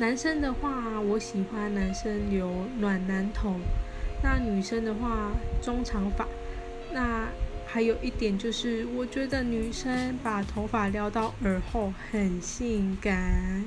男生的话我喜欢男生留暖男头。那女生的话中长发。那还有一点就是我觉得女生把头发撩到耳后很性感。